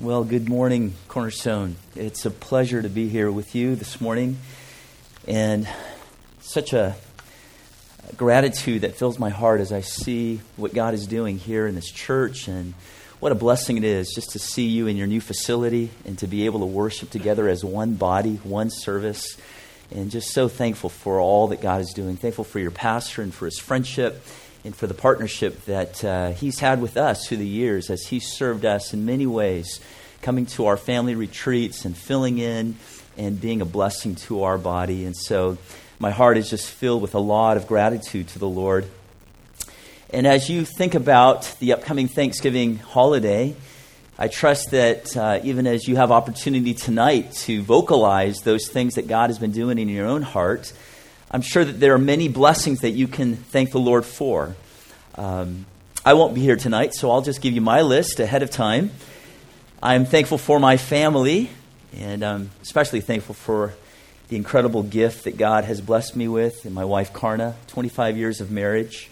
Well, good morning, Cornerstone. It's a pleasure to be here with you this morning, and such a gratitude that fills my heart as I see what God is doing here in this church, and what a blessing it is just to see you in your new facility and to be able to worship together as one body, one service, and just so thankful for all that God is doing. Thankful for your pastor and for his friendship and for the partnership that uh, he's had with us through the years as he served us in many ways, coming to our family retreats and filling in and being a blessing to our body. And so my heart is just filled with a lot of gratitude to the Lord. And as you think about the upcoming Thanksgiving holiday, I trust that uh, even as you have opportunity tonight to vocalize those things that God has been doing in your own heart, I'm sure that there are many blessings that you can thank the Lord for. Um, I won't be here tonight, so I'll just give you my list ahead of time. I'm thankful for my family, and I'm especially thankful for the incredible gift that God has blessed me with and my wife Karna, 25 years of marriage.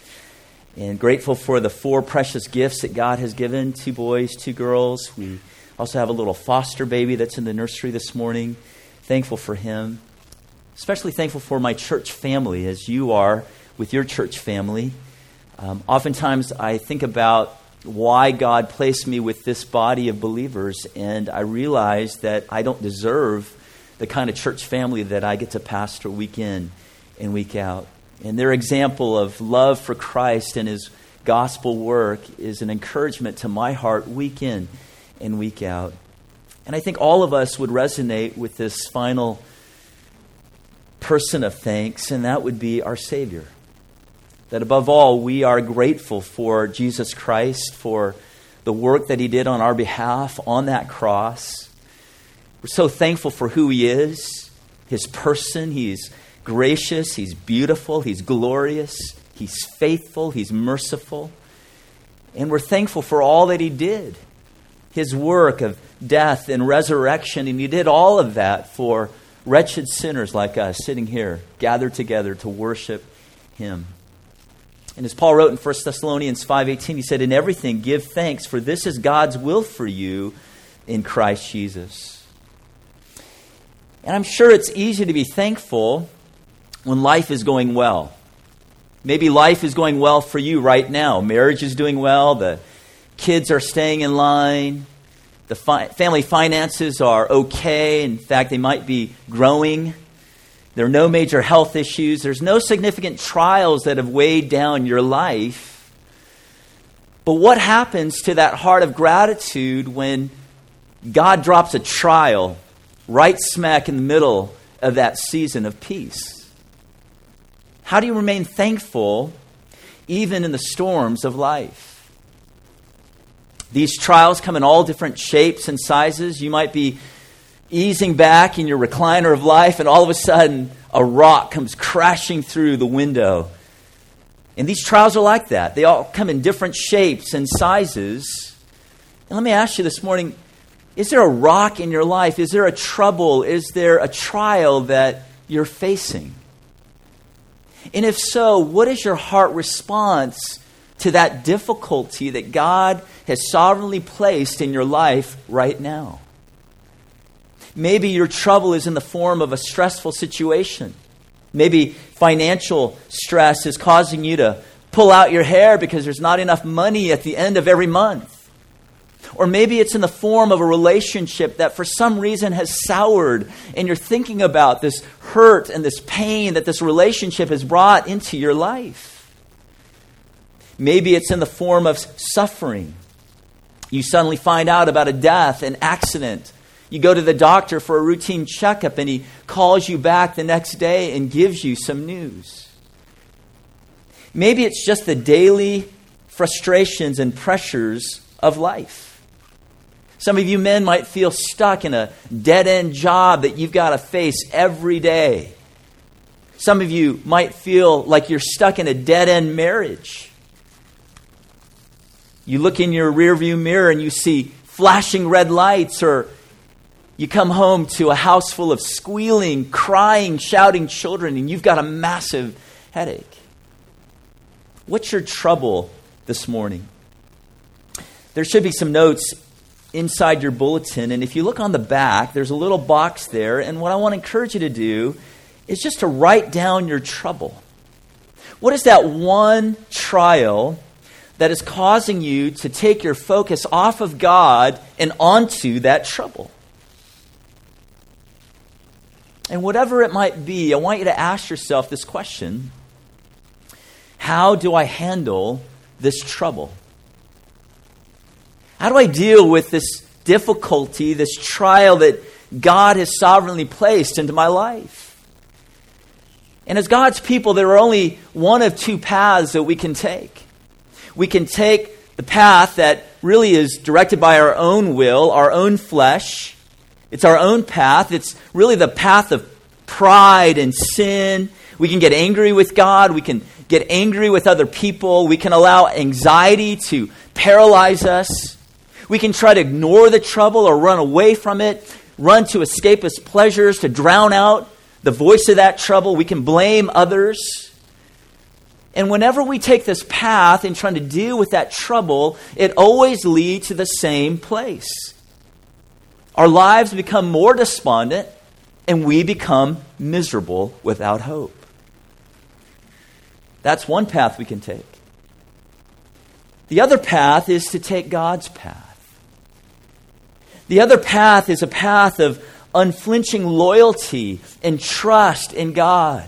And grateful for the four precious gifts that God has given two boys, two girls. We also have a little foster baby that's in the nursery this morning. Thankful for him especially thankful for my church family as you are with your church family. Um, oftentimes, I think about why God placed me with this body of believers, and I realize that I don't deserve the kind of church family that I get to pastor week in and week out. And their example of love for Christ and his gospel work is an encouragement to my heart week in and week out. And I think all of us would resonate with this final person of thanks, and that would be our Savior. That above all, we are grateful for Jesus Christ, for the work that He did on our behalf on that cross. We're so thankful for who He is, His person. He's gracious, He's beautiful, He's glorious, He's faithful, He's merciful. And we're thankful for all that He did His work of death and resurrection, and He did all of that for wretched sinners like us sitting here, gathered together to worship him. And as Paul wrote in 1 Thessalonians 5:18, he said, "In everything give thanks, for this is God's will for you in Christ Jesus." And I'm sure it's easy to be thankful when life is going well. Maybe life is going well for you right now. Marriage is doing well, the kids are staying in line, the fi- family finances are okay. In fact, they might be growing. There are no major health issues. There's no significant trials that have weighed down your life. But what happens to that heart of gratitude when God drops a trial right smack in the middle of that season of peace? How do you remain thankful even in the storms of life? These trials come in all different shapes and sizes. You might be easing back in your recliner of life, and all of a sudden, a rock comes crashing through the window. And these trials are like that. They all come in different shapes and sizes. And let me ask you this morning is there a rock in your life? Is there a trouble? Is there a trial that you're facing? And if so, what is your heart response to that difficulty that God has sovereignly placed in your life right now. Maybe your trouble is in the form of a stressful situation. Maybe financial stress is causing you to pull out your hair because there's not enough money at the end of every month. Or maybe it's in the form of a relationship that for some reason has soured, and you're thinking about this hurt and this pain that this relationship has brought into your life. Maybe it's in the form of suffering. You suddenly find out about a death, an accident. You go to the doctor for a routine checkup, and he calls you back the next day and gives you some news. Maybe it's just the daily frustrations and pressures of life. Some of you men might feel stuck in a dead end job that you've got to face every day. Some of you might feel like you're stuck in a dead end marriage. You look in your rearview mirror and you see flashing red lights, or you come home to a house full of squealing, crying, shouting children, and you've got a massive headache. What's your trouble this morning? There should be some notes inside your bulletin. And if you look on the back, there's a little box there. And what I want to encourage you to do is just to write down your trouble. What is that one trial that is causing you to take your focus off of God and onto that trouble? And whatever it might be, I want you to ask yourself this question How do I handle this trouble? How do I deal with this difficulty, this trial that God has sovereignly placed into my life? And as God's people, there are only one of two paths that we can take. We can take the path that really is directed by our own will, our own flesh. It's our own path. It's really the path of pride and sin. We can get angry with God. We can get angry with other people. We can allow anxiety to paralyze us. We can try to ignore the trouble or run away from it, run to escapist pleasures, to drown out the voice of that trouble. We can blame others. And whenever we take this path in trying to deal with that trouble, it always leads to the same place. Our lives become more despondent, and we become miserable without hope. That's one path we can take. The other path is to take God's path. The other path is a path of unflinching loyalty and trust in God.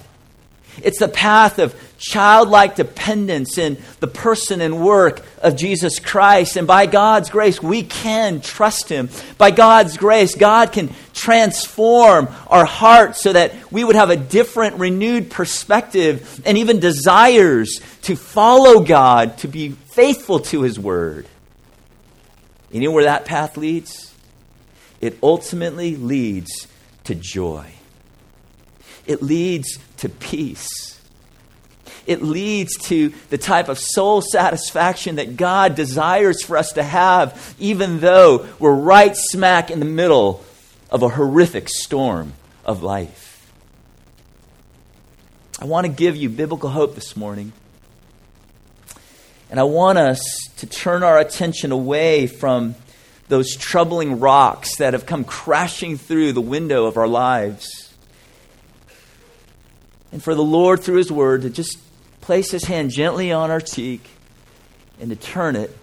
It's the path of childlike dependence in the person and work of Jesus Christ. And by God's grace, we can trust Him. By God's grace, God can transform our hearts so that we would have a different, renewed perspective and even desires to follow God, to be faithful to His Word. You know where that path leads? It ultimately leads to joy. It leads to peace. It leads to the type of soul satisfaction that God desires for us to have, even though we're right smack in the middle of a horrific storm of life. I want to give you biblical hope this morning. And I want us to turn our attention away from those troubling rocks that have come crashing through the window of our lives and for the Lord, through His Word, to just place His hand gently on our cheek and to turn it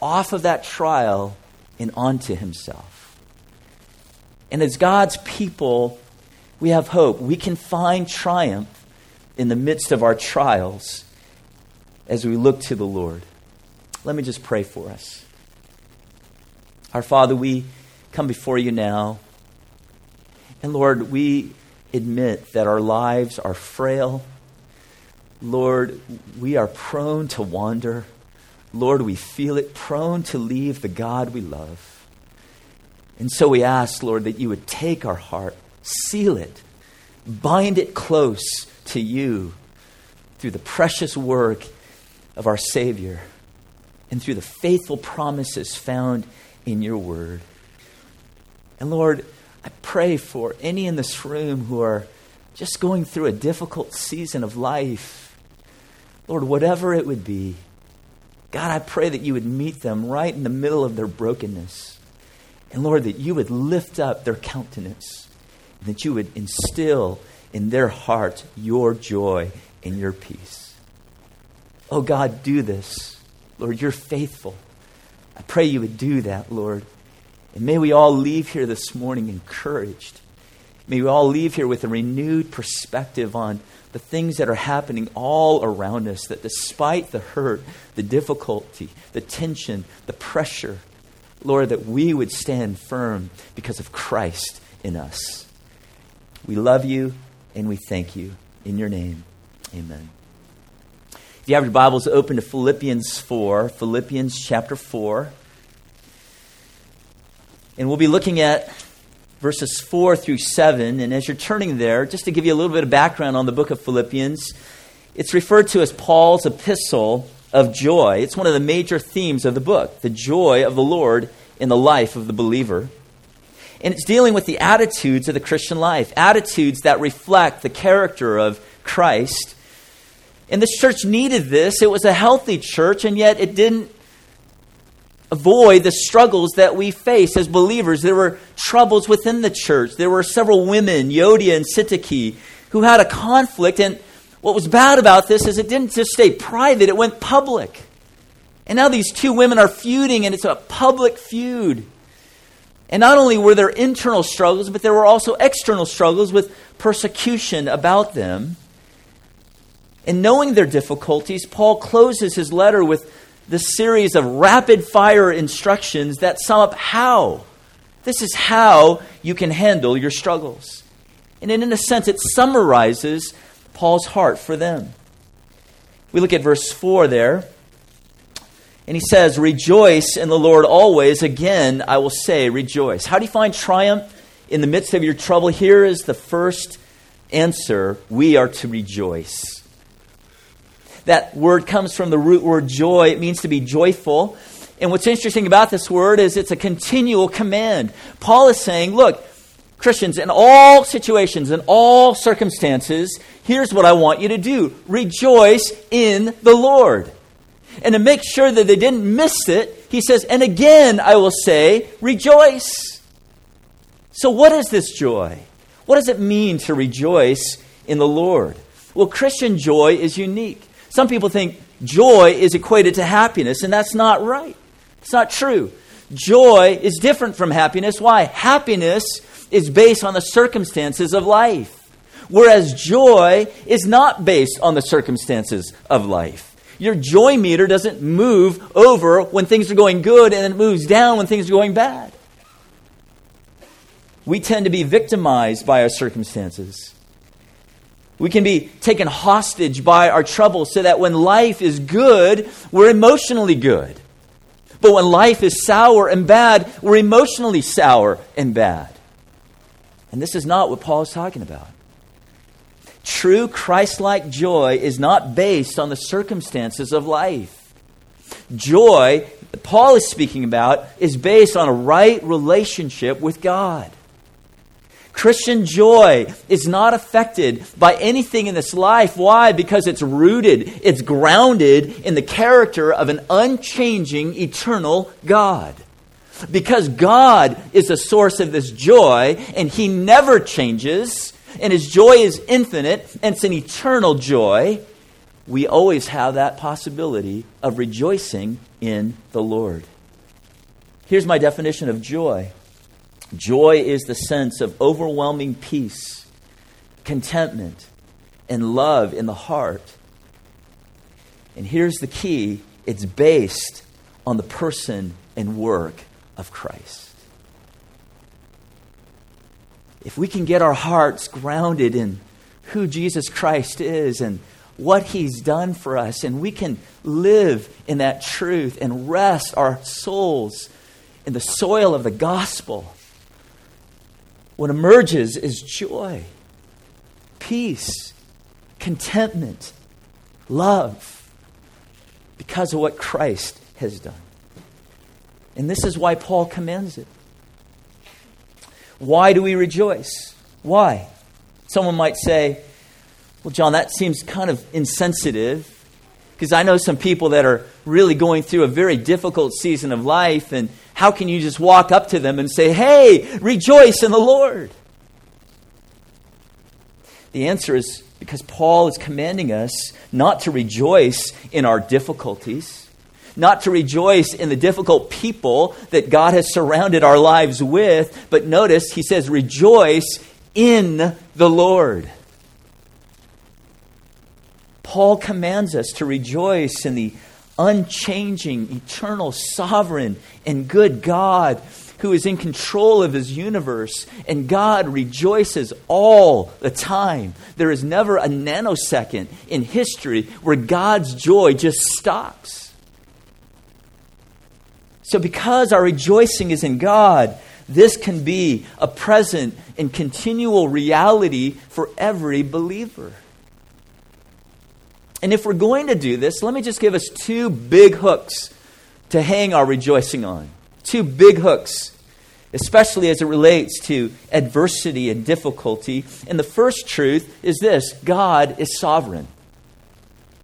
off of that trial and onto Himself. And as God's people, we have hope. We can find triumph in the midst of our trials as we look to the Lord. Let me just pray for us. Our Father, we come before you now. And Lord, we admit that our lives are frail. Lord, we are prone to wander. Lord, we feel it, prone to leave the God we love. And so we ask, Lord, that you would take our heart, seal it, bind it close to you through the precious work of our Savior and through the faithful promises found in your word. And Lord, I pray for any in this room who are just going through a difficult season of life. Lord, whatever it would be, God, I pray that you would meet them right in the middle of their brokenness. And Lord, that you would lift up their countenance, and that you would instill in their heart your joy and your peace. Oh God, do this. Lord, you're faithful. I pray you would do that, Lord. And may we all leave here this morning encouraged. May we all leave here with a renewed perspective on the things that are happening all around us, that despite the hurt, the difficulty, the tension, the pressure, Lord, that we would stand firm because of Christ in us. We love you and we thank you. In your name, amen. If you have your Bibles open to Philippians 4, Philippians chapter 4. And we'll be looking at verses 4 through 7. And as you're turning there, just to give you a little bit of background on the book of Philippians, it's referred to as Paul's epistle of joy. It's one of the major themes of the book the joy of the Lord in the life of the believer. And it's dealing with the attitudes of the Christian life, attitudes that reflect the character of Christ. And this church needed this. It was a healthy church, and yet it didn't avoid the struggles that we face as believers. There were troubles within the church. There were several women, Euodia and Syntyche, who had a conflict. And what was bad about this is it didn't just stay private, it went public. And now these two women are feuding, and it's a public feud. And not only were there internal struggles, but there were also external struggles with persecution about them. And knowing their difficulties, Paul closes his letter with this series of rapid fire instructions that sum up how. This is how you can handle your struggles. And in a sense, it summarizes Paul's heart for them. We look at verse 4 there. And he says, Rejoice in the Lord always. Again, I will say, rejoice. How do you find triumph in the midst of your trouble? Here is the first answer we are to rejoice. That word comes from the root word joy. It means to be joyful. And what's interesting about this word is it's a continual command. Paul is saying, Look, Christians, in all situations, in all circumstances, here's what I want you to do rejoice in the Lord. And to make sure that they didn't miss it, he says, And again I will say, rejoice. So, what is this joy? What does it mean to rejoice in the Lord? Well, Christian joy is unique. Some people think joy is equated to happiness, and that's not right. It's not true. Joy is different from happiness. Why? Happiness is based on the circumstances of life, whereas joy is not based on the circumstances of life. Your joy meter doesn't move over when things are going good and it moves down when things are going bad. We tend to be victimized by our circumstances. We can be taken hostage by our troubles so that when life is good, we're emotionally good. But when life is sour and bad, we're emotionally sour and bad. And this is not what Paul is talking about. True Christ like joy is not based on the circumstances of life. Joy, that Paul is speaking about, is based on a right relationship with God. Christian joy is not affected by anything in this life. Why? Because it's rooted, it's grounded in the character of an unchanging, eternal God. Because God is the source of this joy and He never changes, and his joy is infinite, and it's an eternal joy, we always have that possibility of rejoicing in the Lord. Here's my definition of joy joy is the sense of overwhelming peace, contentment, and love in the heart. And here's the key it's based on the person and work of Christ if we can get our hearts grounded in who Jesus Christ is and what he's done for us, and we can live in that truth and rest our souls in the soil of the gospel, what emerges is joy, peace, contentment, love, because of what Christ has done. And this is why Paul commends it. Why do we rejoice? Why? Someone might say, well, John, that seems kind of insensitive because I know some people that are really going through a very difficult season of life, and how can you just walk up to them and say, hey, rejoice in the Lord? The answer is because Paul is commanding us not to rejoice in our difficulties not to rejoice in the difficult people that God has surrounded our lives with, but notice he says, rejoice in the Lord. Paul commands us to rejoice in the unchanging, eternal, sovereign, and good God who is in control of his universe. And God rejoices all the time. There is never a nanosecond in history where God's joy just stops. So, because our rejoicing is in God, this can be a present and continual reality for every believer. And if we're going to do this, let me just give us two big hooks to hang our rejoicing on. Two big hooks, especially as it relates to adversity and difficulty. And the first truth is this God is sovereign.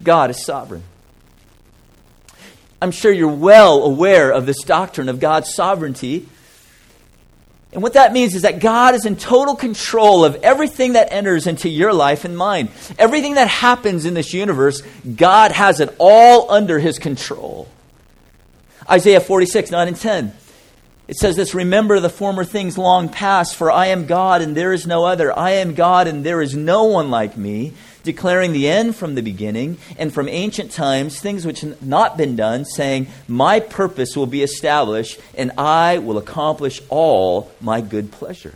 God is sovereign. I'm sure you're well aware of this doctrine of God's sovereignty. And what that means is that God is in total control of everything that enters into your life and mine. Everything that happens in this universe, God has it all under his control. Isaiah 46, 9 and 10. It says this Remember the former things long past, for I am God and there is no other. I am God and there is no one like me, declaring the end from the beginning and from ancient times, things which have not been done, saying, My purpose will be established and I will accomplish all my good pleasure.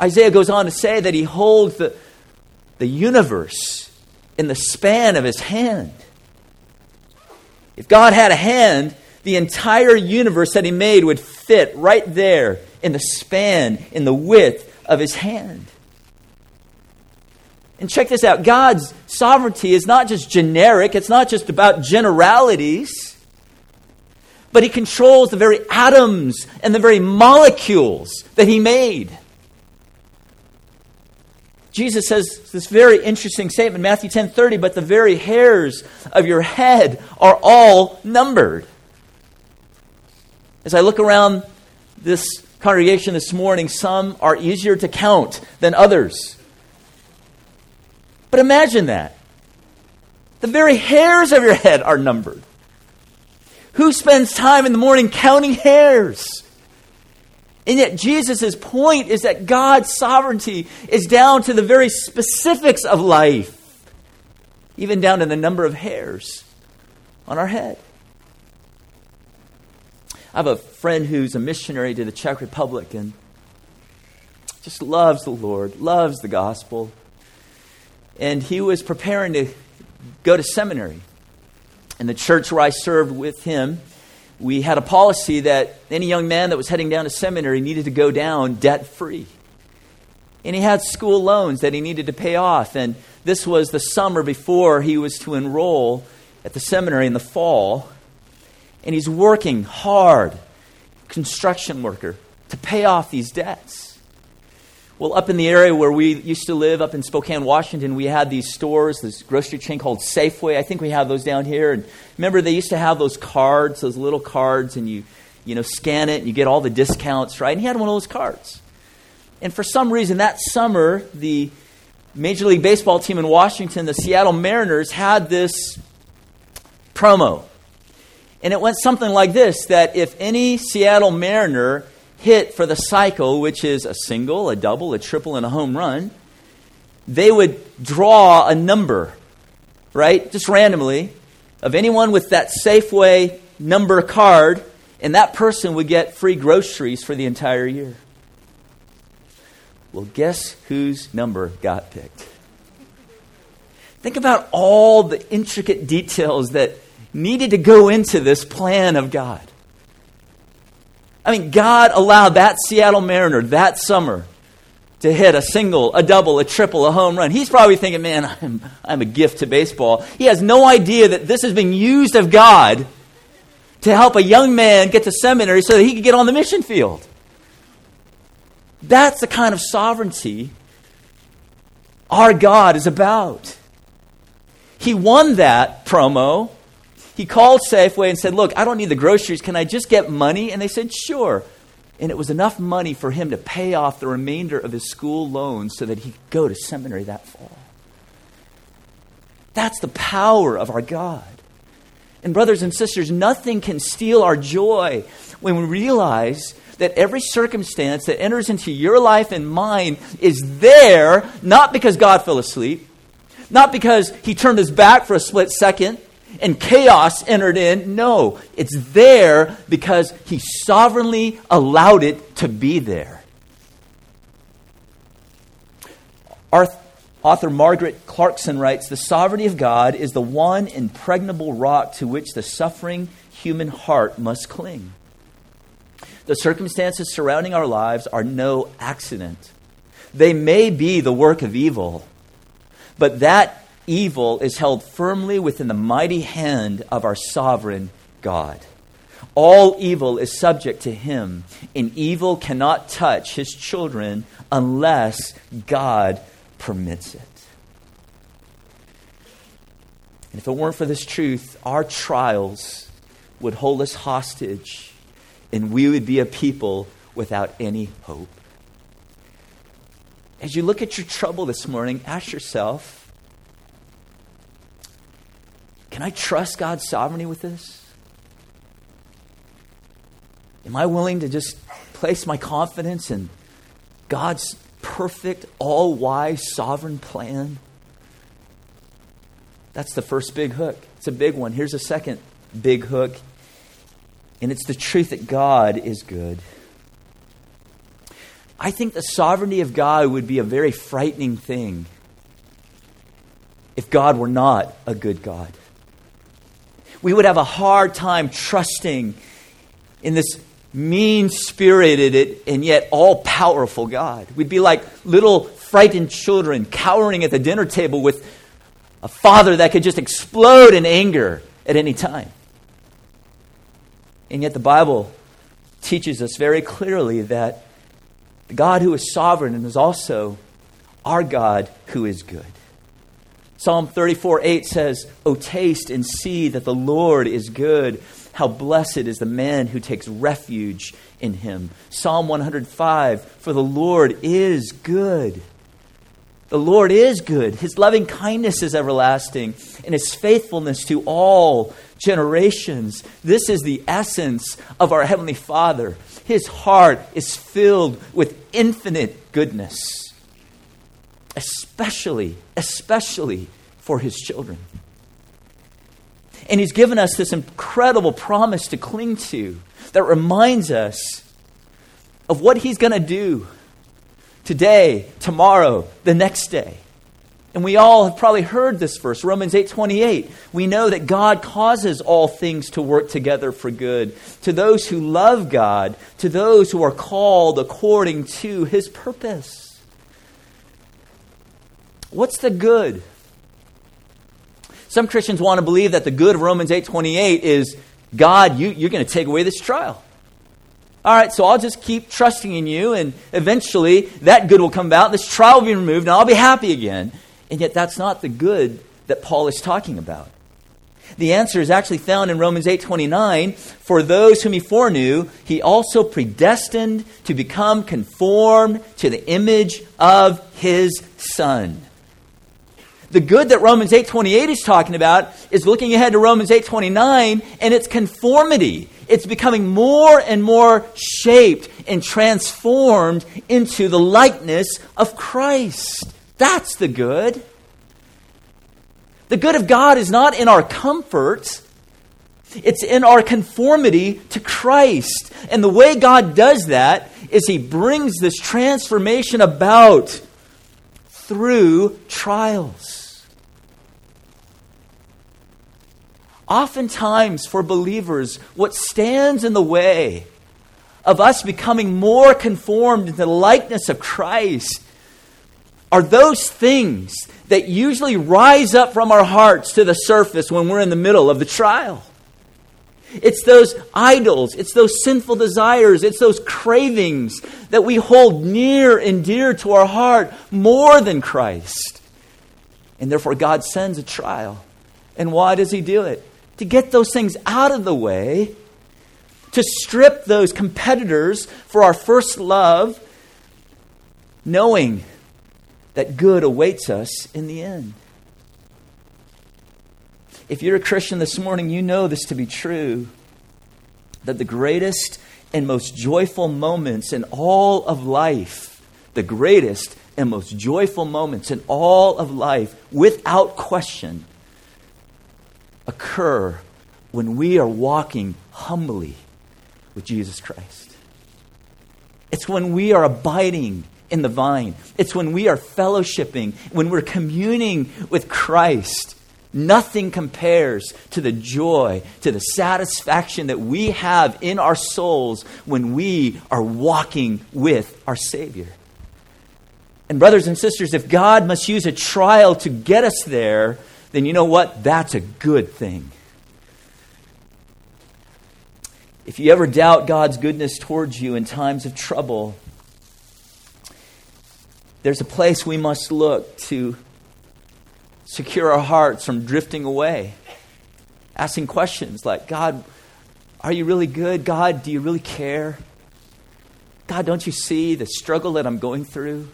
Isaiah goes on to say that he holds the, the universe in the span of his hand. If God had a hand, the entire universe that he made would fit right there in the span, in the width of his hand. And check this out God's sovereignty is not just generic, it's not just about generalities, but he controls the very atoms and the very molecules that he made. Jesus says this very interesting statement, Matthew 10 30, but the very hairs of your head are all numbered. As I look around this congregation this morning, some are easier to count than others. But imagine that. The very hairs of your head are numbered. Who spends time in the morning counting hairs? And yet, Jesus' point is that God's sovereignty is down to the very specifics of life, even down to the number of hairs on our head. I have a friend who's a missionary to the Czech Republic and just loves the Lord, loves the gospel. And he was preparing to go to seminary. In the church where I served with him, we had a policy that any young man that was heading down to seminary needed to go down debt free. And he had school loans that he needed to pay off. And this was the summer before he was to enroll at the seminary in the fall and he's working hard, construction worker, to pay off these debts. Well, up in the area where we used to live, up in Spokane, Washington, we had these stores, this grocery chain called Safeway. I think we have those down here. And remember, they used to have those cards, those little cards, and you, you know, scan it and you get all the discounts, right? And he had one of those cards. And for some reason, that summer, the Major League Baseball team in Washington, the Seattle Mariners, had this promo. And it went something like this that if any Seattle Mariner hit for the cycle, which is a single, a double, a triple, and a home run, they would draw a number, right? Just randomly, of anyone with that Safeway number card, and that person would get free groceries for the entire year. Well, guess whose number got picked? Think about all the intricate details that needed to go into this plan of God. I mean, God allowed that Seattle Mariner that summer to hit a single, a double, a triple, a home run. He's probably thinking, man, I'm, I'm a gift to baseball. He has no idea that this is being used of God to help a young man get to seminary so that he could get on the mission field. That's the kind of sovereignty our God is about. He won that promo he called Safeway and said, Look, I don't need the groceries. Can I just get money? And they said, Sure. And it was enough money for him to pay off the remainder of his school loans so that he could go to seminary that fall. That's the power of our God. And, brothers and sisters, nothing can steal our joy when we realize that every circumstance that enters into your life and mine is there not because God fell asleep, not because he turned his back for a split second, and chaos entered in. No, it's there because he sovereignly allowed it to be there. Our author Margaret Clarkson writes The sovereignty of God is the one impregnable rock to which the suffering human heart must cling. The circumstances surrounding our lives are no accident. They may be the work of evil, but that evil is held firmly within the mighty hand of our sovereign God. All evil is subject to him, and evil cannot touch his children unless God permits it. And if it weren't for this truth, our trials would hold us hostage, and we would be a people without any hope. As you look at your trouble this morning, ask yourself Can I trust God's sovereignty with this? Am I willing to just place my confidence in God's perfect, all wise, sovereign plan? That's the first big hook. It's a big one. Here's a second big hook, and it's the truth that God is good. I think the sovereignty of God would be a very frightening thing if God were not a good God. We would have a hard time trusting in this mean spirited and yet all powerful God. We'd be like little frightened children cowering at the dinner table with a father that could just explode in anger at any time. And yet the Bible teaches us very clearly that the God who is sovereign and is also our God who is good. Psalm 34 8 says, O taste and see that the Lord is good. How blessed is the man who takes refuge in him. Psalm 105 For the Lord is good. The Lord is good. His loving kindness is everlasting, and his faithfulness to all generations. This is the essence of our Heavenly Father. His heart is filled with infinite goodness, especially, especially for His children. And He's given us this incredible promise to cling to that reminds us of what He's going to do today, tomorrow, the next day. And we all have probably heard this verse, Romans 8:28. We know that God causes all things to work together for good to those who love God, to those who are called according to his purpose. What's the good? Some Christians want to believe that the good of Romans 8:28 is God, you, you're going to take away this trial. All right, so I'll just keep trusting in you, and eventually that good will come about. This trial will be removed, and I'll be happy again. And yet, that's not the good that Paul is talking about. The answer is actually found in Romans 8:29, for those whom he foreknew, he also predestined to become conformed to the image of his son. The good that Romans 8:28 is talking about is looking ahead to Romans 8:29 and its conformity. It's becoming more and more shaped and transformed into the likeness of Christ. That's the good. The good of God is not in our comfort, it's in our conformity to Christ. And the way God does that is He brings this transformation about through trials. Oftentimes, for believers, what stands in the way of us becoming more conformed to the likeness of Christ are those things that usually rise up from our hearts to the surface when we're in the middle of the trial. It's those idols, it's those sinful desires, it's those cravings that we hold near and dear to our heart more than Christ. And therefore, God sends a trial. And why does He do it? To get those things out of the way, to strip those competitors for our first love, knowing that good awaits us in the end. If you're a Christian this morning, you know this to be true that the greatest and most joyful moments in all of life, the greatest and most joyful moments in all of life, without question, occur when we are walking humbly with Jesus Christ. It's when we are abiding in the vine. It's when we are fellowshipping, when we're communing with Christ. Nothing compares to the joy, to the satisfaction that we have in our souls when we are walking with our Savior. And, brothers and sisters, if God must use a trial to get us there, then you know what? That's a good thing. If you ever doubt God's goodness towards you in times of trouble, there's a place we must look to secure our hearts from drifting away, asking questions like, God, are you really good? God, do you really care? God, don't you see the struggle that I'm going through?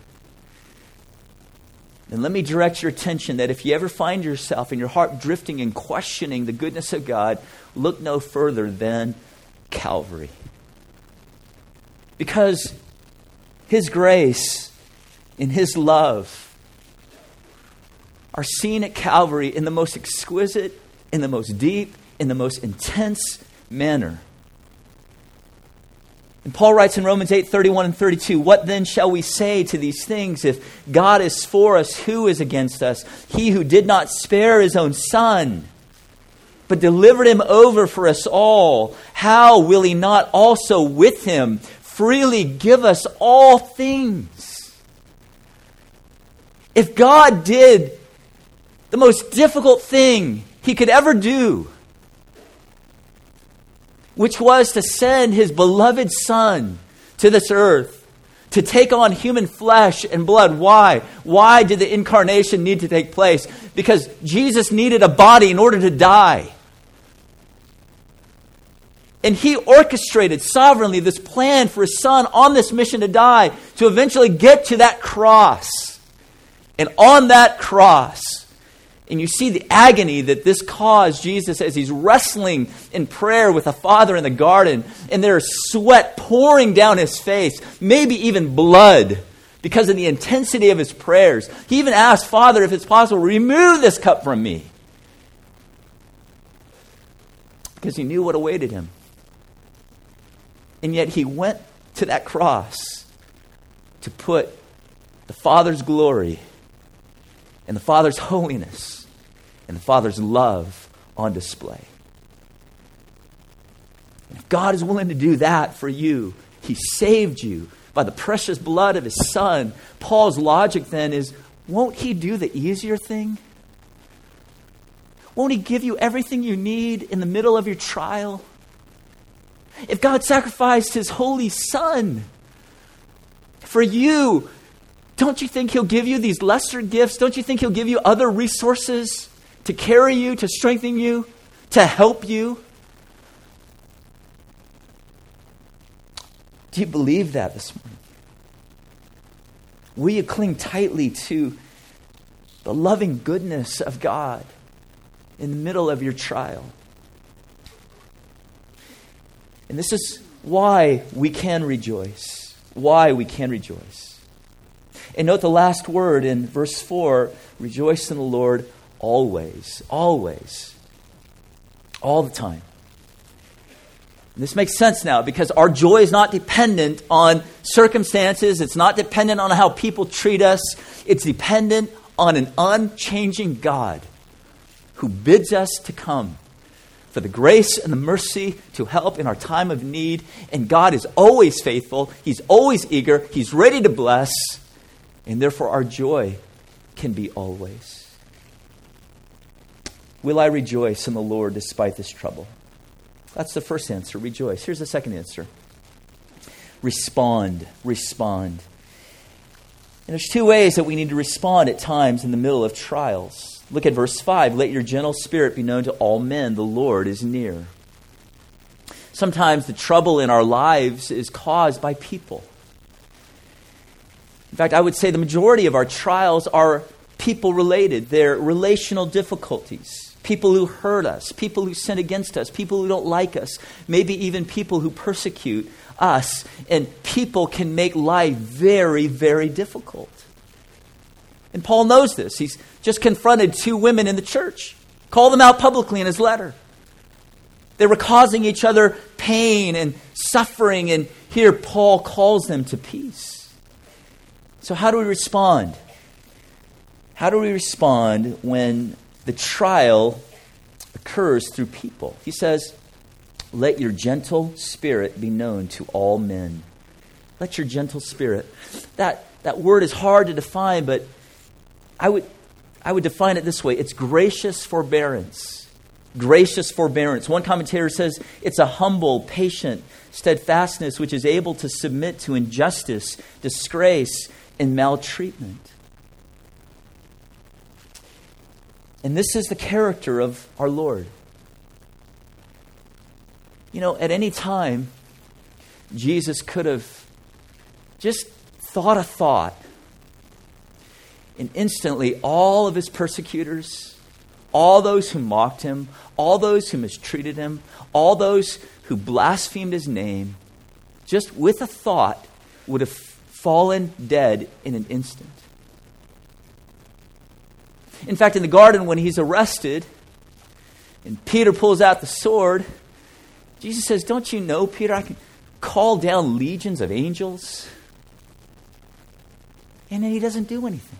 And let me direct your attention that if you ever find yourself in your heart drifting and questioning the goodness of God, look no further than Calvary. Because His grace and His love are seen at Calvary in the most exquisite, in the most deep, in the most intense manner. And Paul writes in Romans 8 31 and 32, What then shall we say to these things? If God is for us, who is against us? He who did not spare his own son, but delivered him over for us all, how will he not also with him freely give us all things? If God did the most difficult thing he could ever do, which was to send his beloved Son to this earth to take on human flesh and blood. Why? Why did the incarnation need to take place? Because Jesus needed a body in order to die. And he orchestrated sovereignly this plan for his son on this mission to die, to eventually get to that cross. And on that cross, and you see the agony that this caused Jesus as he's wrestling in prayer with the Father in the garden, and there's sweat pouring down his face, maybe even blood, because of the intensity of his prayers. He even asked, Father, if it's possible, remove this cup from me. Because he knew what awaited him. And yet he went to that cross to put the Father's glory and the Father's holiness and the Father's love on display. And if God is willing to do that for you, He saved you by the precious blood of His Son. Paul's logic then is won't He do the easier thing? Won't He give you everything you need in the middle of your trial? If God sacrificed His holy Son for you, don't you think He'll give you these lesser gifts? Don't you think He'll give you other resources? To carry you, to strengthen you, to help you? Do you believe that this morning? Will you cling tightly to the loving goodness of God in the middle of your trial? And this is why we can rejoice. Why we can rejoice. And note the last word in verse 4 rejoice in the Lord always, always, all the time. This makes sense now because our joy is not dependent on circumstances, it's not dependent on how people treat us, it's dependent on an unchanging God who bids us to come for the grace and the mercy to help in our time of need. And God is always faithful, He's always eager, He's ready to bless, and therefore our joy can be always. Will I rejoice in the Lord despite this trouble? That's the first answer rejoice. Here's the second answer respond. Respond. And there's two ways that we need to respond at times in the middle of trials. Look at verse 5. Let your gentle spirit be known to all men. The Lord is near. Sometimes the trouble in our lives is caused by people. In fact, I would say the majority of our trials are people related, they're relational difficulties people who hurt us, people who sin against us, people who don't like us, maybe even people who persecute us. And people can make life very, very difficult. And Paul knows this. He's just confronted two women in the church, called them out publicly in his letter. They were causing each other pain and suffering, and here Paul calls them to peace. So, how do we respond? How do we respond when the trial occurs through people. He says, Let your gentle spirit be known to all men. Let your gentle spirit. That, that word is hard to define, but I would, I would define it this way it's gracious forbearance. Gracious forbearance. One commentator says it's a humble, patient steadfastness which is able to submit to injustice, disgrace, and maltreatment. And this is the character of our Lord. You know, at any time, Jesus could have just thought a thought, and instantly all of his persecutors, all those who mocked him, all those who mistreated him, all those who blasphemed his name, just with a thought, would have fallen dead in an instant. In fact, in the garden, when he's arrested and Peter pulls out the sword, Jesus says, Don't you know, Peter, I can call down legions of angels? And then he doesn't do anything.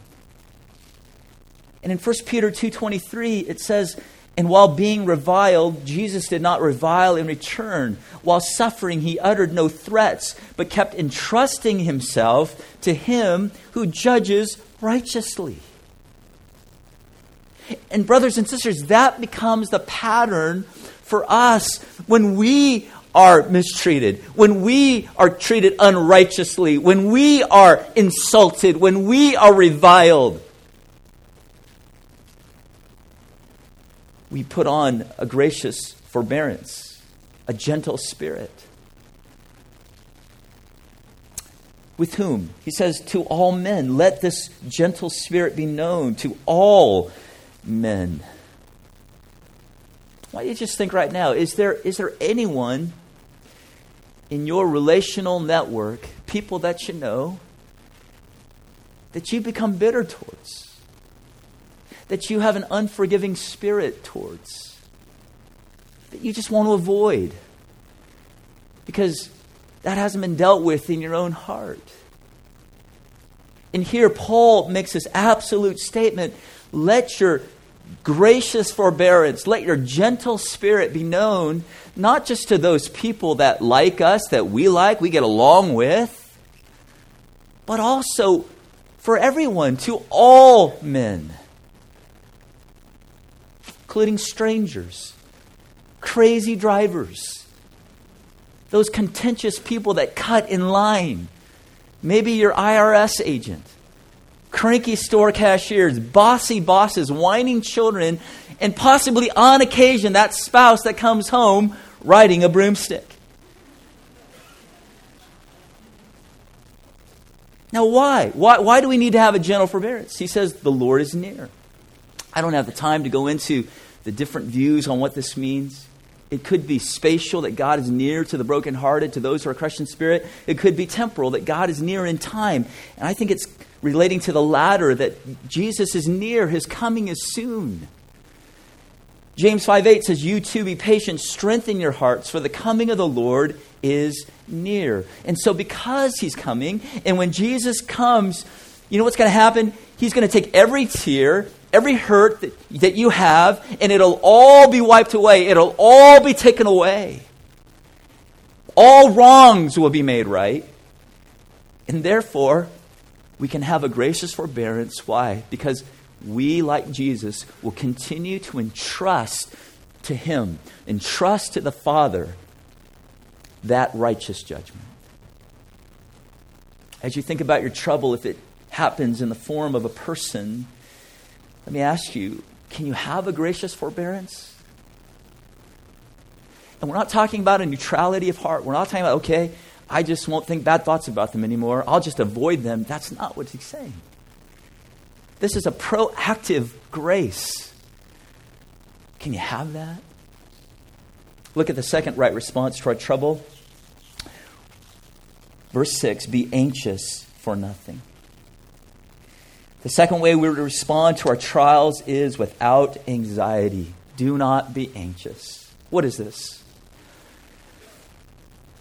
And in 1 Peter 2:23 it says, "And while being reviled, Jesus did not revile in return. While suffering, he uttered no threats, but kept entrusting himself to him who judges righteously." And, brothers and sisters, that becomes the pattern for us when we are mistreated, when we are treated unrighteously, when we are insulted, when we are reviled. We put on a gracious forbearance, a gentle spirit. With whom? He says, To all men, let this gentle spirit be known to all men. Why don't you just think right now is there, is there anyone in your relational network, people that you know, that you become bitter towards, that you have an unforgiving spirit towards, that you just want to avoid because that hasn't been dealt with in your own heart. And here, Paul makes this absolute statement let your gracious forbearance, let your gentle spirit be known not just to those people that like us, that we like, we get along with, but also for everyone, to all men, including strangers, crazy drivers, those contentious people that cut in line, maybe your IRS agent cranky store cashiers, bossy bosses, whining children, and possibly on occasion that spouse that comes home riding a broomstick. Now, why? why? Why do we need to have a gentle forbearance? He says, The Lord is near. I don't have the time to go into the different views on what this means. It could be spatial, that God is near to the brokenhearted, to those who are crushed in spirit. It could be temporal, that God is near in time. And I think it's relating to the latter, that Jesus is near, his coming is soon. James 5 8 says, You too be patient, strengthen your hearts, for the coming of the Lord is near. And so, because he's coming, and when Jesus comes, you know what's going to happen? He's going to take every tear, every hurt that, that you have, and it'll all be wiped away. It'll all be taken away. All wrongs will be made right. And therefore, we can have a gracious forbearance. Why? Because we, like Jesus, will continue to entrust to Him, entrust to the Father that righteous judgment. As you think about your trouble, if it happens in the form of a person, let me ask you can you have a gracious forbearance? And we're not talking about a neutrality of heart. We're not talking about, okay, I just won't think bad thoughts about them anymore. I'll just avoid them. That's not what he's saying. This is a proactive grace. Can you have that? Look at the second right response to our trouble. Verse 6 Be anxious for nothing. The second way we respond to our trials is without anxiety. Do not be anxious. What is this?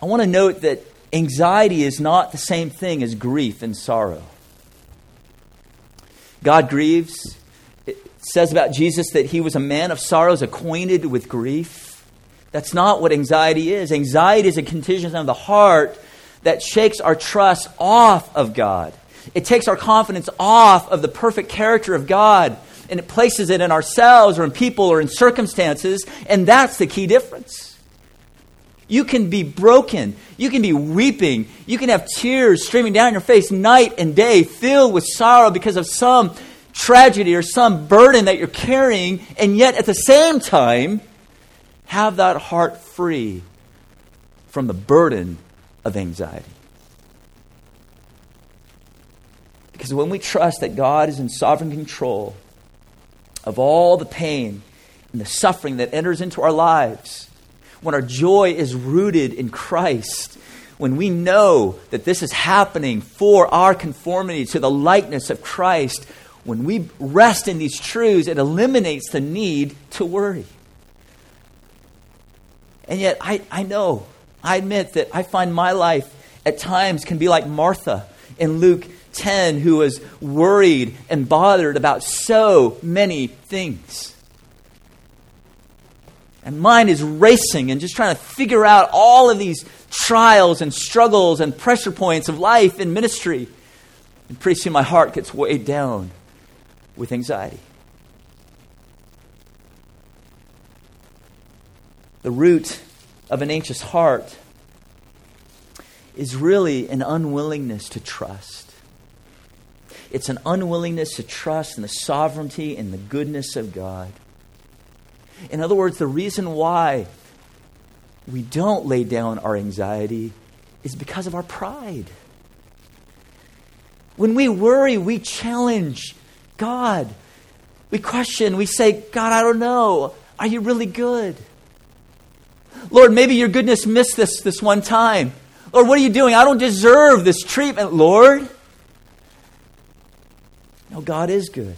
I want to note that anxiety is not the same thing as grief and sorrow. God grieves. It says about Jesus that he was a man of sorrows, acquainted with grief. That's not what anxiety is. Anxiety is a condition of the heart that shakes our trust off of God. It takes our confidence off of the perfect character of God and it places it in ourselves or in people or in circumstances, and that's the key difference. You can be broken. You can be weeping. You can have tears streaming down your face night and day, filled with sorrow because of some tragedy or some burden that you're carrying, and yet at the same time, have that heart free from the burden of anxiety. Because when we trust that God is in sovereign control of all the pain and the suffering that enters into our lives, when our joy is rooted in Christ, when we know that this is happening for our conformity to the likeness of Christ, when we rest in these truths, it eliminates the need to worry. And yet, I, I know, I admit that I find my life at times can be like Martha in Luke 10, who was worried and bothered about so many things. And mind is racing and just trying to figure out all of these trials and struggles and pressure points of life and ministry. And pretty soon my heart gets weighed down with anxiety. The root of an anxious heart is really an unwillingness to trust. It's an unwillingness to trust in the sovereignty and the goodness of God. In other words, the reason why we don't lay down our anxiety is because of our pride. When we worry, we challenge God. We question, we say, God, I don't know. Are you really good? Lord, maybe your goodness missed this this one time. Lord, what are you doing? I don't deserve this treatment, Lord. No, God is good.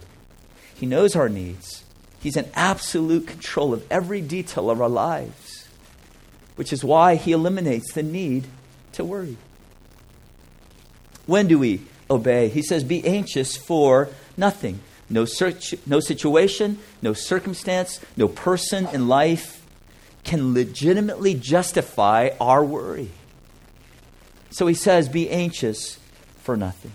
He knows our needs. He's in absolute control of every detail of our lives, which is why He eliminates the need to worry. When do we obey? He says, Be anxious for nothing. No, search, no situation, no circumstance, no person in life can legitimately justify our worry. So he says, Be anxious for nothing.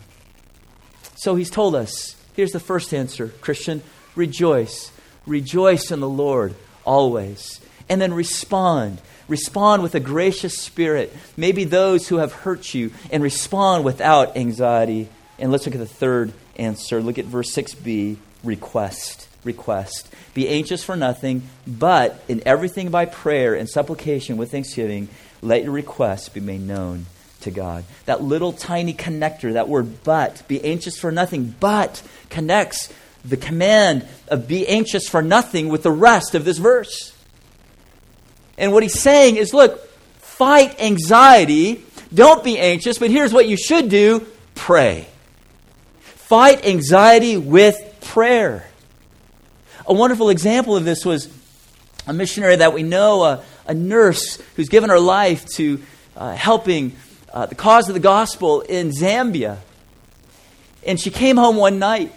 So he's told us here's the first answer Christian, rejoice. Rejoice in the Lord always. And then respond. Respond with a gracious spirit. Maybe those who have hurt you, and respond without anxiety. And let's look at the third answer. Look at verse 6b request. Request. Be anxious for nothing, but in everything by prayer and supplication with thanksgiving, let your requests be made known to God. That little tiny connector, that word but, be anxious for nothing, but connects the command of be anxious for nothing with the rest of this verse. And what he's saying is look, fight anxiety. Don't be anxious, but here's what you should do pray. Fight anxiety with prayer. A wonderful example of this was a missionary that we know, a, a nurse who's given her life to uh, helping uh, the cause of the gospel in Zambia. And she came home one night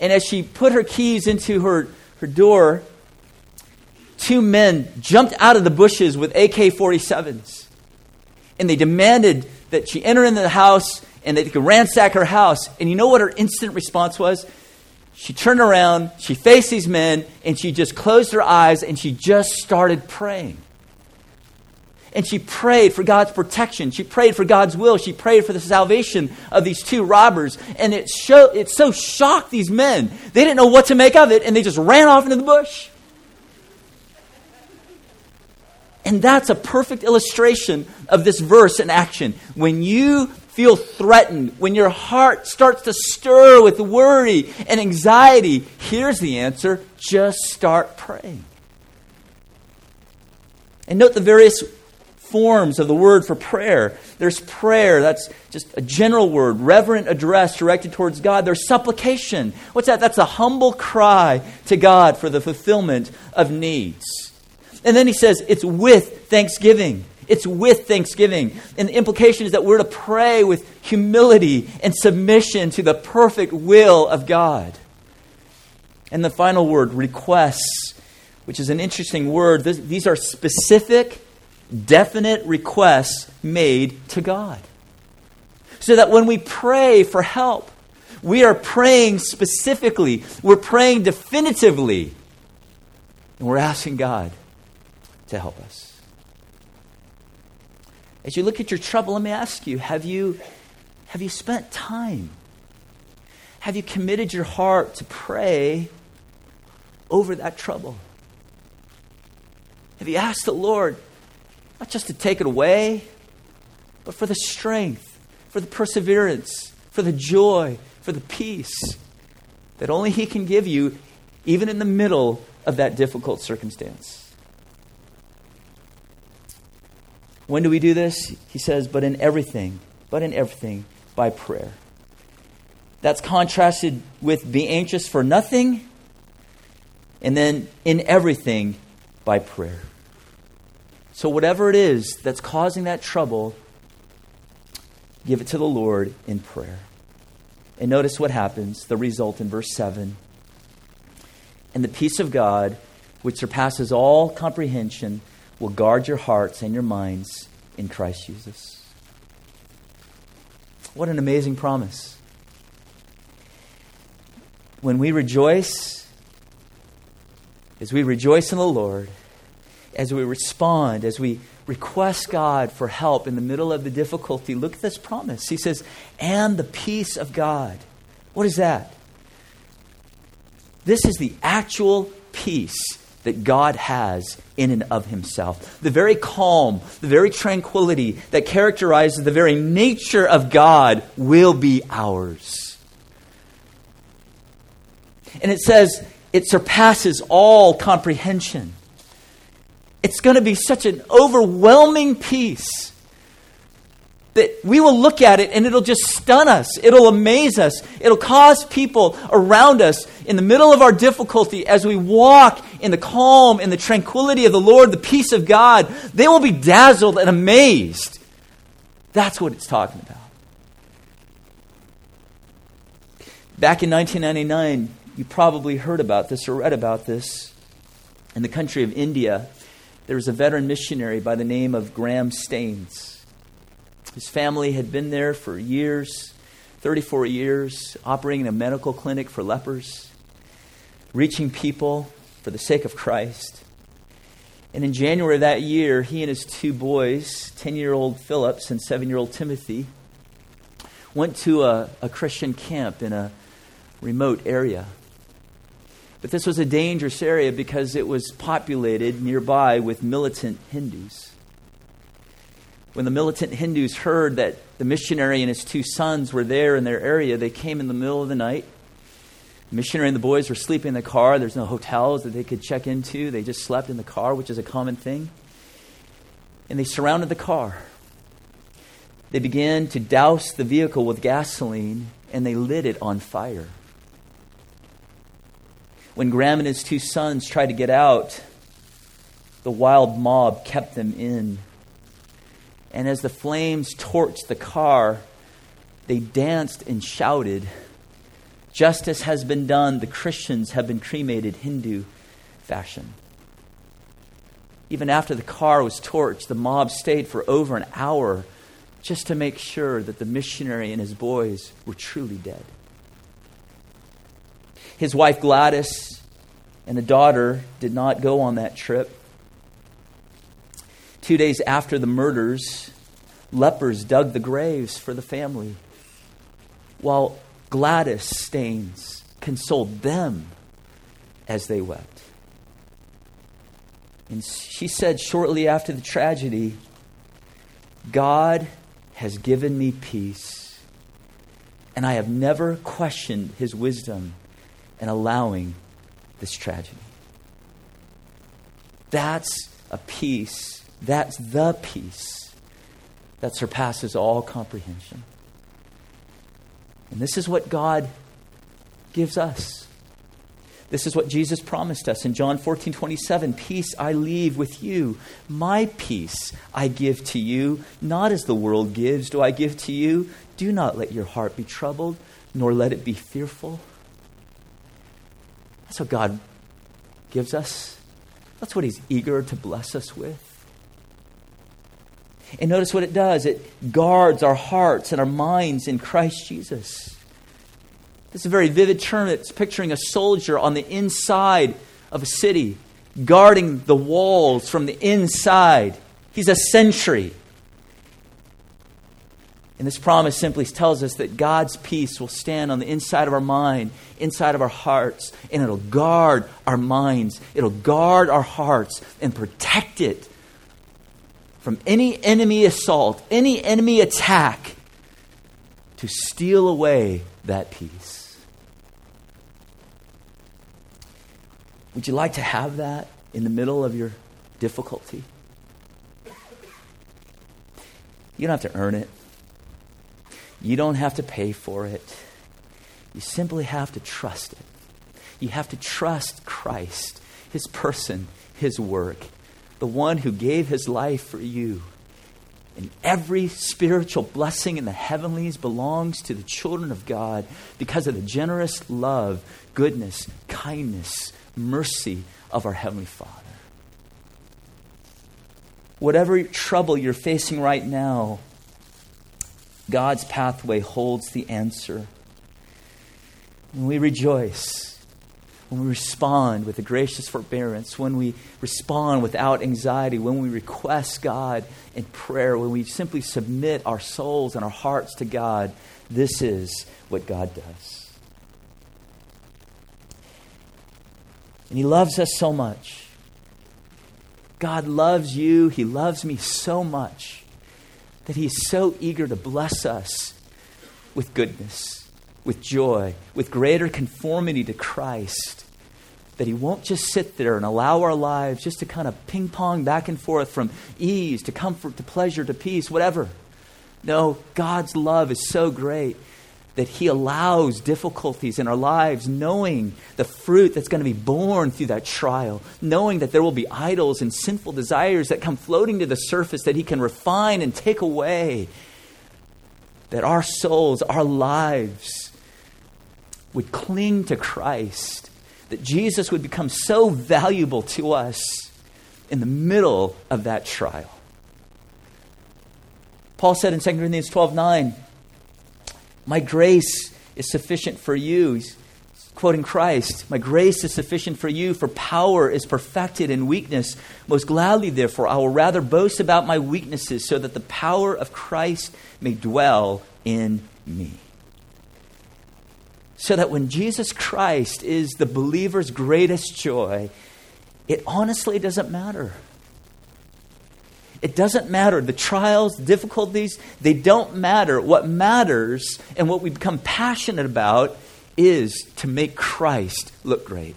and as she put her keys into her, her door, two men jumped out of the bushes with AK 47s. And they demanded that she enter into the house and that they could ransack her house. And you know what her instant response was? She turned around, she faced these men, and she just closed her eyes and she just started praying. And she prayed for God's protection. She prayed for God's will. She prayed for the salvation of these two robbers. And it, show, it so shocked these men. They didn't know what to make of it, and they just ran off into the bush. And that's a perfect illustration of this verse in action. When you feel threatened, when your heart starts to stir with worry and anxiety, here's the answer just start praying. And note the various forms of the word for prayer. There's prayer, that's just a general word, reverent address directed towards God. There's supplication. What's that? That's a humble cry to God for the fulfillment of needs. And then he says it's with thanksgiving. It's with thanksgiving. And the implication is that we're to pray with humility and submission to the perfect will of God. And the final word, requests, which is an interesting word. This, these are specific definite requests made to God. So that when we pray for help, we are praying specifically, we're praying definitively, and we're asking God to help us. As you look at your trouble, let me ask you have you, have you spent time? Have you committed your heart to pray over that trouble? Have you asked the Lord not just to take it away, but for the strength, for the perseverance, for the joy, for the peace that only He can give you, even in the middle of that difficult circumstance? When do we do this? He says, but in everything, but in everything by prayer. That's contrasted with be anxious for nothing, and then in everything by prayer. So, whatever it is that's causing that trouble, give it to the Lord in prayer. And notice what happens, the result in verse 7. And the peace of God, which surpasses all comprehension, will guard your hearts and your minds in Christ Jesus. What an amazing promise. When we rejoice, as we rejoice in the Lord, as we respond, as we request God for help in the middle of the difficulty, look at this promise. He says, and the peace of God. What is that? This is the actual peace that God has in and of himself. The very calm, the very tranquility that characterizes the very nature of God will be ours. And it says, it surpasses all comprehension. It's going to be such an overwhelming peace that we will look at it and it'll just stun us. It'll amaze us. It'll cause people around us in the middle of our difficulty as we walk in the calm and the tranquility of the Lord, the peace of God, they will be dazzled and amazed. That's what it's talking about. Back in 1999, you probably heard about this or read about this. In the country of India, there was a veteran missionary by the name of Graham Staines. His family had been there for years 34 years, operating a medical clinic for lepers, reaching people for the sake of Christ. And in January of that year, he and his two boys, 10 year old Phillips and 7 year old Timothy, went to a, a Christian camp in a remote area. But this was a dangerous area because it was populated nearby with militant Hindus. When the militant Hindus heard that the missionary and his two sons were there in their area, they came in the middle of the night. The missionary and the boys were sleeping in the car. There's no hotels that they could check into. They just slept in the car, which is a common thing. And they surrounded the car. They began to douse the vehicle with gasoline and they lit it on fire. When Graham and his two sons tried to get out, the wild mob kept them in. And as the flames torched the car, they danced and shouted. Justice has been done. The Christians have been cremated Hindu fashion. Even after the car was torched, the mob stayed for over an hour just to make sure that the missionary and his boys were truly dead. His wife Gladys and a daughter did not go on that trip. Two days after the murders, lepers dug the graves for the family, while Gladys Staines consoled them as they wept. And she said shortly after the tragedy, God has given me peace, and I have never questioned his wisdom and allowing this tragedy. That's a peace. That's the peace that surpasses all comprehension. And this is what God gives us. This is what Jesus promised us in John 14, 27. Peace I leave with you. My peace I give to you. Not as the world gives, do I give to you. Do not let your heart be troubled, nor let it be fearful. That's what God gives us. That's what He's eager to bless us with. And notice what it does it guards our hearts and our minds in Christ Jesus. This is a very vivid term. It's picturing a soldier on the inside of a city, guarding the walls from the inside. He's a sentry. And this promise simply tells us that God's peace will stand on the inside of our mind, inside of our hearts, and it'll guard our minds. It'll guard our hearts and protect it from any enemy assault, any enemy attack to steal away that peace. Would you like to have that in the middle of your difficulty? You don't have to earn it. You don't have to pay for it. You simply have to trust it. You have to trust Christ, His person, His work, the one who gave His life for you. And every spiritual blessing in the heavenlies belongs to the children of God because of the generous love, goodness, kindness, mercy of our Heavenly Father. Whatever trouble you're facing right now, God's pathway holds the answer. When we rejoice, when we respond with a gracious forbearance, when we respond without anxiety, when we request God in prayer, when we simply submit our souls and our hearts to God, this is what God does. And He loves us so much. God loves you. He loves me so much that He's so eager to bless us with goodness, with joy, with greater conformity to Christ, that He won't just sit there and allow our lives just to kind of ping pong back and forth from ease to comfort to pleasure to peace, whatever. No, God's love is so great that He allows difficulties in our lives, knowing the fruit that's going to be born through that trial, knowing that there will be idols and sinful desires that come floating to the surface that He can refine and take away. That our souls, our lives would cling to Christ, that Jesus would become so valuable to us in the middle of that trial. Paul said in 2 Corinthians 12 9, my grace is sufficient for you. He's quoting Christ. My grace is sufficient for you, for power is perfected in weakness. Most gladly, therefore, I will rather boast about my weaknesses, so that the power of Christ may dwell in me. So that when Jesus Christ is the believer's greatest joy, it honestly doesn't matter it doesn't matter. The trials, difficulties, they don't matter. What matters and what we become passionate about is to make Christ look great.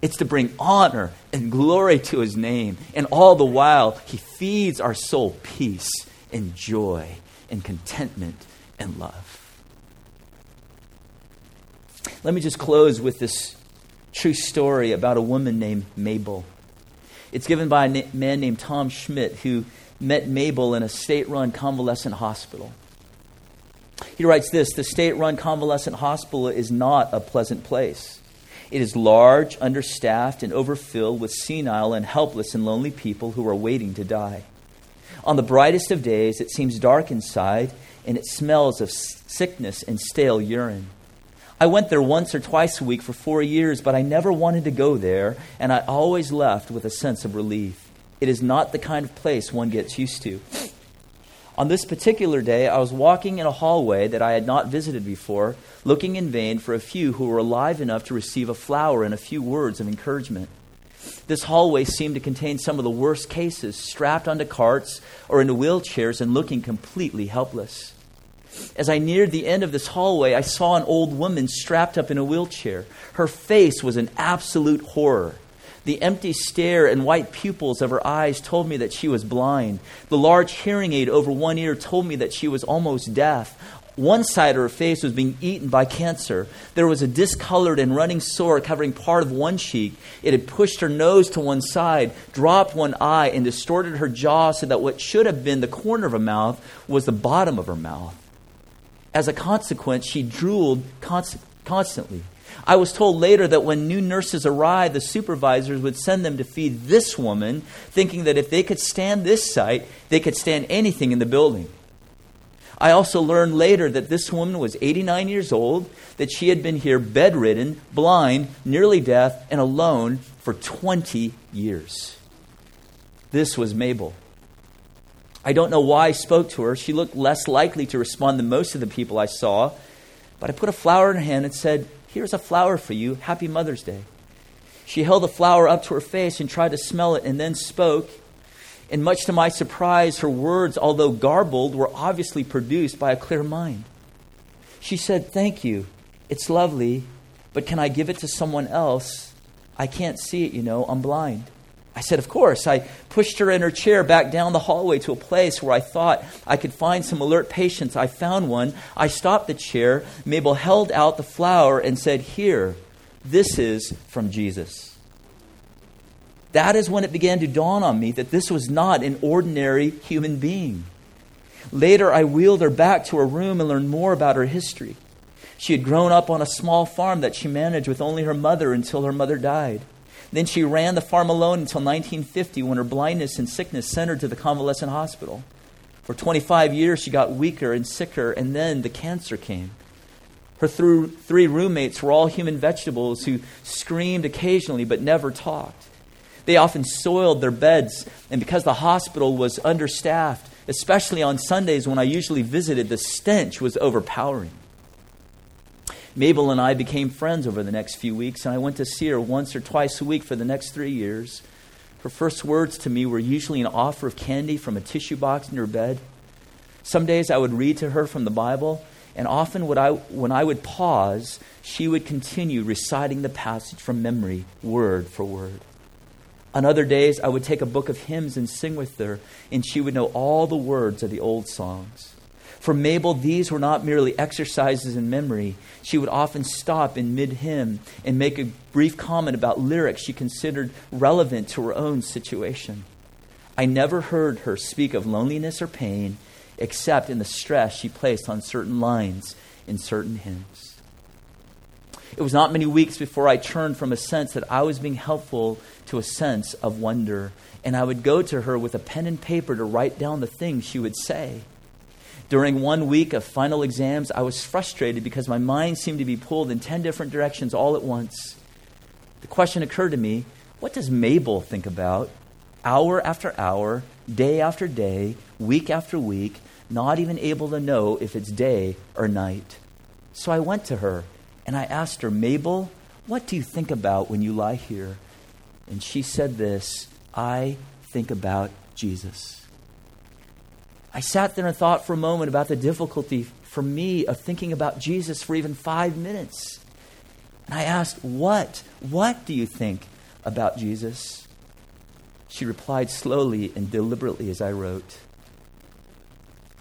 It's to bring honor and glory to his name. And all the while, he feeds our soul peace and joy and contentment and love. Let me just close with this true story about a woman named Mabel. It's given by a man named Tom Schmidt who met Mabel in a state run convalescent hospital. He writes this The state run convalescent hospital is not a pleasant place. It is large, understaffed, and overfilled with senile and helpless and lonely people who are waiting to die. On the brightest of days, it seems dark inside, and it smells of sickness and stale urine. I went there once or twice a week for four years, but I never wanted to go there, and I always left with a sense of relief. It is not the kind of place one gets used to. On this particular day, I was walking in a hallway that I had not visited before, looking in vain for a few who were alive enough to receive a flower and a few words of encouragement. This hallway seemed to contain some of the worst cases, strapped onto carts or into wheelchairs and looking completely helpless. As I neared the end of this hallway, I saw an old woman strapped up in a wheelchair. Her face was an absolute horror. The empty stare and white pupils of her eyes told me that she was blind. The large hearing aid over one ear told me that she was almost deaf. One side of her face was being eaten by cancer. There was a discolored and running sore covering part of one cheek. It had pushed her nose to one side, dropped one eye, and distorted her jaw so that what should have been the corner of her mouth was the bottom of her mouth. As a consequence, she drooled const- constantly. I was told later that when new nurses arrived, the supervisors would send them to feed this woman, thinking that if they could stand this sight, they could stand anything in the building. I also learned later that this woman was 89 years old, that she had been here bedridden, blind, nearly deaf, and alone for 20 years. This was Mabel. I don't know why I spoke to her. She looked less likely to respond than most of the people I saw. But I put a flower in her hand and said, Here's a flower for you. Happy Mother's Day. She held the flower up to her face and tried to smell it and then spoke. And much to my surprise, her words, although garbled, were obviously produced by a clear mind. She said, Thank you. It's lovely, but can I give it to someone else? I can't see it, you know. I'm blind. I said, Of course. I pushed her in her chair back down the hallway to a place where I thought I could find some alert patients. I found one. I stopped the chair. Mabel held out the flower and said, Here, this is from Jesus. That is when it began to dawn on me that this was not an ordinary human being. Later, I wheeled her back to her room and learned more about her history. She had grown up on a small farm that she managed with only her mother until her mother died. Then she ran the farm alone until 1950 when her blindness and sickness sent her to the convalescent hospital. For 25 years, she got weaker and sicker, and then the cancer came. Her th- three roommates were all human vegetables who screamed occasionally but never talked. They often soiled their beds, and because the hospital was understaffed, especially on Sundays when I usually visited, the stench was overpowering. Mabel and I became friends over the next few weeks, and I went to see her once or twice a week for the next three years. Her first words to me were usually an offer of candy from a tissue box in her bed. Some days I would read to her from the Bible, and often would I, when I would pause, she would continue reciting the passage from memory, word for word. On other days, I would take a book of hymns and sing with her, and she would know all the words of the old songs. For Mabel, these were not merely exercises in memory. She would often stop in mid hymn and make a brief comment about lyrics she considered relevant to her own situation. I never heard her speak of loneliness or pain except in the stress she placed on certain lines in certain hymns. It was not many weeks before I turned from a sense that I was being helpful to a sense of wonder, and I would go to her with a pen and paper to write down the things she would say. During one week of final exams, I was frustrated because my mind seemed to be pulled in 10 different directions all at once. The question occurred to me what does Mabel think about? Hour after hour, day after day, week after week, not even able to know if it's day or night. So I went to her and I asked her, Mabel, what do you think about when you lie here? And she said this I think about Jesus. I sat there and thought for a moment about the difficulty for me of thinking about Jesus for even five minutes. And I asked, What? What do you think about Jesus? She replied slowly and deliberately as I wrote,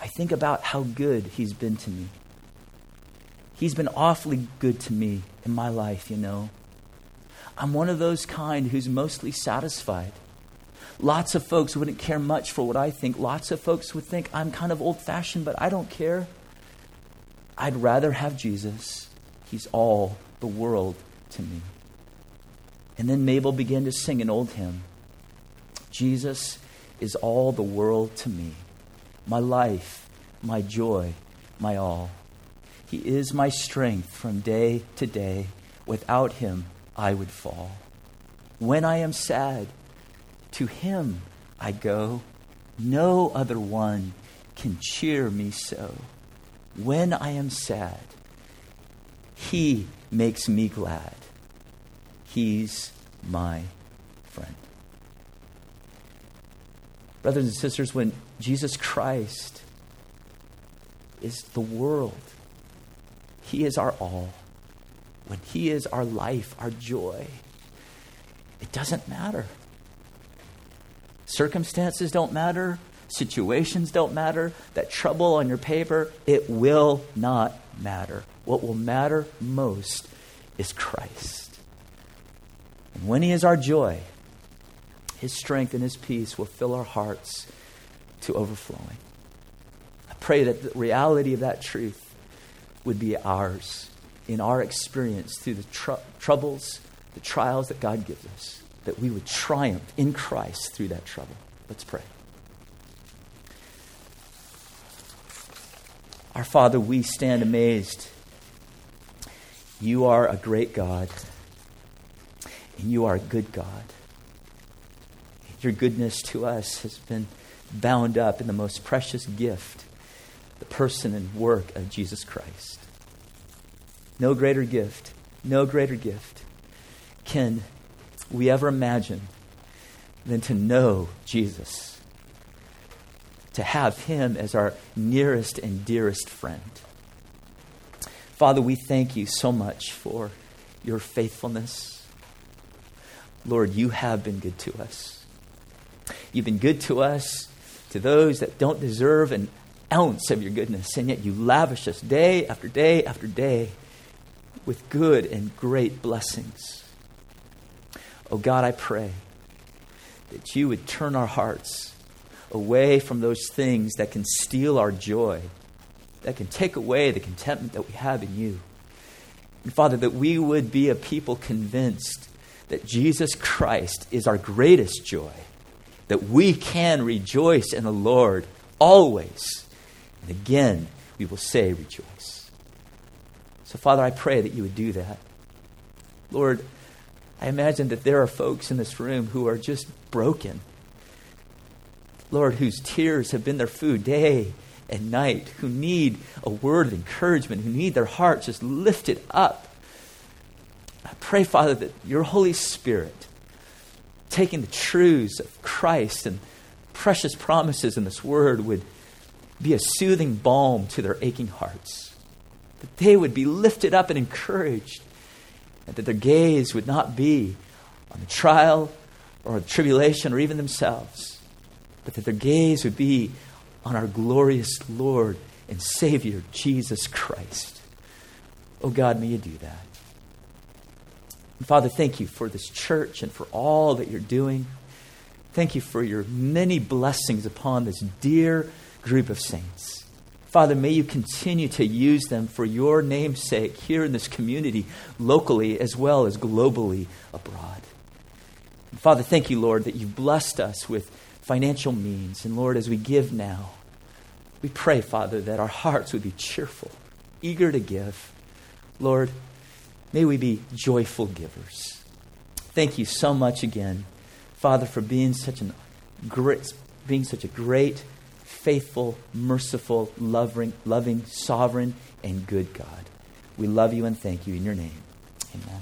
I think about how good he's been to me. He's been awfully good to me in my life, you know. I'm one of those kind who's mostly satisfied. Lots of folks wouldn't care much for what I think. Lots of folks would think I'm kind of old fashioned, but I don't care. I'd rather have Jesus. He's all the world to me. And then Mabel began to sing an old hymn Jesus is all the world to me, my life, my joy, my all. He is my strength from day to day. Without him, I would fall. When I am sad, to him I go. No other one can cheer me so. When I am sad, he makes me glad. He's my friend. Brothers and sisters, when Jesus Christ is the world, He is our all. When He is our life, our joy, it doesn't matter Circumstances don't matter. Situations don't matter. That trouble on your paper, it will not matter. What will matter most is Christ. And when He is our joy, His strength and His peace will fill our hearts to overflowing. I pray that the reality of that truth would be ours in our experience through the tr- troubles, the trials that God gives us that we would triumph in Christ through that trouble. Let's pray. Our Father, we stand amazed. You are a great God, and you are a good God. Your goodness to us has been bound up in the most precious gift, the person and work of Jesus Christ. No greater gift, no greater gift can we ever imagine than to know Jesus, to have Him as our nearest and dearest friend. Father, we thank you so much for your faithfulness. Lord, you have been good to us. You've been good to us, to those that don't deserve an ounce of your goodness, and yet you lavish us day after day after day with good and great blessings. Oh God, I pray that you would turn our hearts away from those things that can steal our joy, that can take away the contentment that we have in you. And Father, that we would be a people convinced that Jesus Christ is our greatest joy, that we can rejoice in the Lord always. And again, we will say, rejoice. So, Father, I pray that you would do that. Lord, I imagine that there are folks in this room who are just broken. Lord, whose tears have been their food day and night, who need a word of encouragement, who need their hearts just lifted up. I pray, Father, that your Holy Spirit, taking the truths of Christ and precious promises in this word, would be a soothing balm to their aching hearts. That they would be lifted up and encouraged and that their gaze would not be on the trial or the tribulation or even themselves, but that their gaze would be on our glorious Lord and Savior, Jesus Christ. Oh God, may you do that. And Father, thank you for this church and for all that you're doing. Thank you for your many blessings upon this dear group of saints. Father, may you continue to use them for your name's sake here in this community, locally as well as globally abroad. And Father, thank you, Lord, that you've blessed us with financial means. And Lord, as we give now, we pray, Father, that our hearts would be cheerful, eager to give. Lord, may we be joyful givers. Thank you so much again, Father, for being such an great, being such a great faithful, merciful, loving, loving, sovereign, and good God. We love you and thank you in your name. Amen.